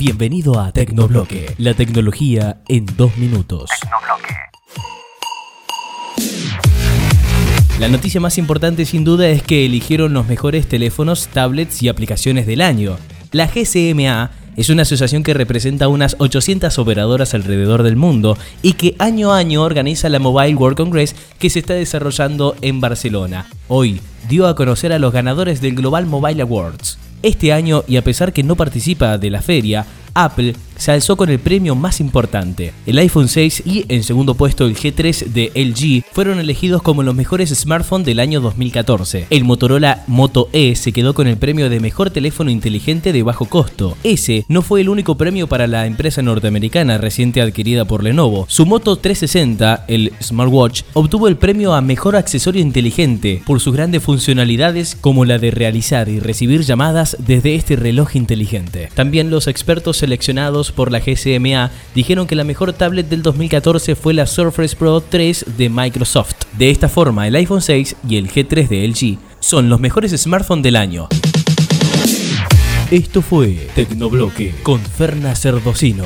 Bienvenido a Tecnobloque, la tecnología en dos minutos. La noticia más importante sin duda es que eligieron los mejores teléfonos, tablets y aplicaciones del año. La GCMA es una asociación que representa unas 800 operadoras alrededor del mundo y que año a año organiza la Mobile World Congress que se está desarrollando en Barcelona. Hoy dio a conocer a los ganadores del Global Mobile Awards. Este año, y a pesar que no participa de la feria, Apple se alzó con el premio más importante. El iPhone 6 y en segundo puesto el G3 de LG fueron elegidos como los mejores smartphones del año 2014. El Motorola Moto E se quedó con el premio de mejor teléfono inteligente de bajo costo. Ese no fue el único premio para la empresa norteamericana reciente adquirida por Lenovo. Su Moto 360, el smartwatch, obtuvo el premio a mejor accesorio inteligente por sus grandes funcionalidades como la de realizar y recibir llamadas desde este reloj inteligente. También los expertos seleccionados por la GCMA dijeron que la mejor tablet del 2014 fue la Surface Pro 3 de Microsoft. De esta forma, el iPhone 6 y el G3 de LG son los mejores smartphones del año. Esto fue Tecnobloque con Ferna Cerdocino.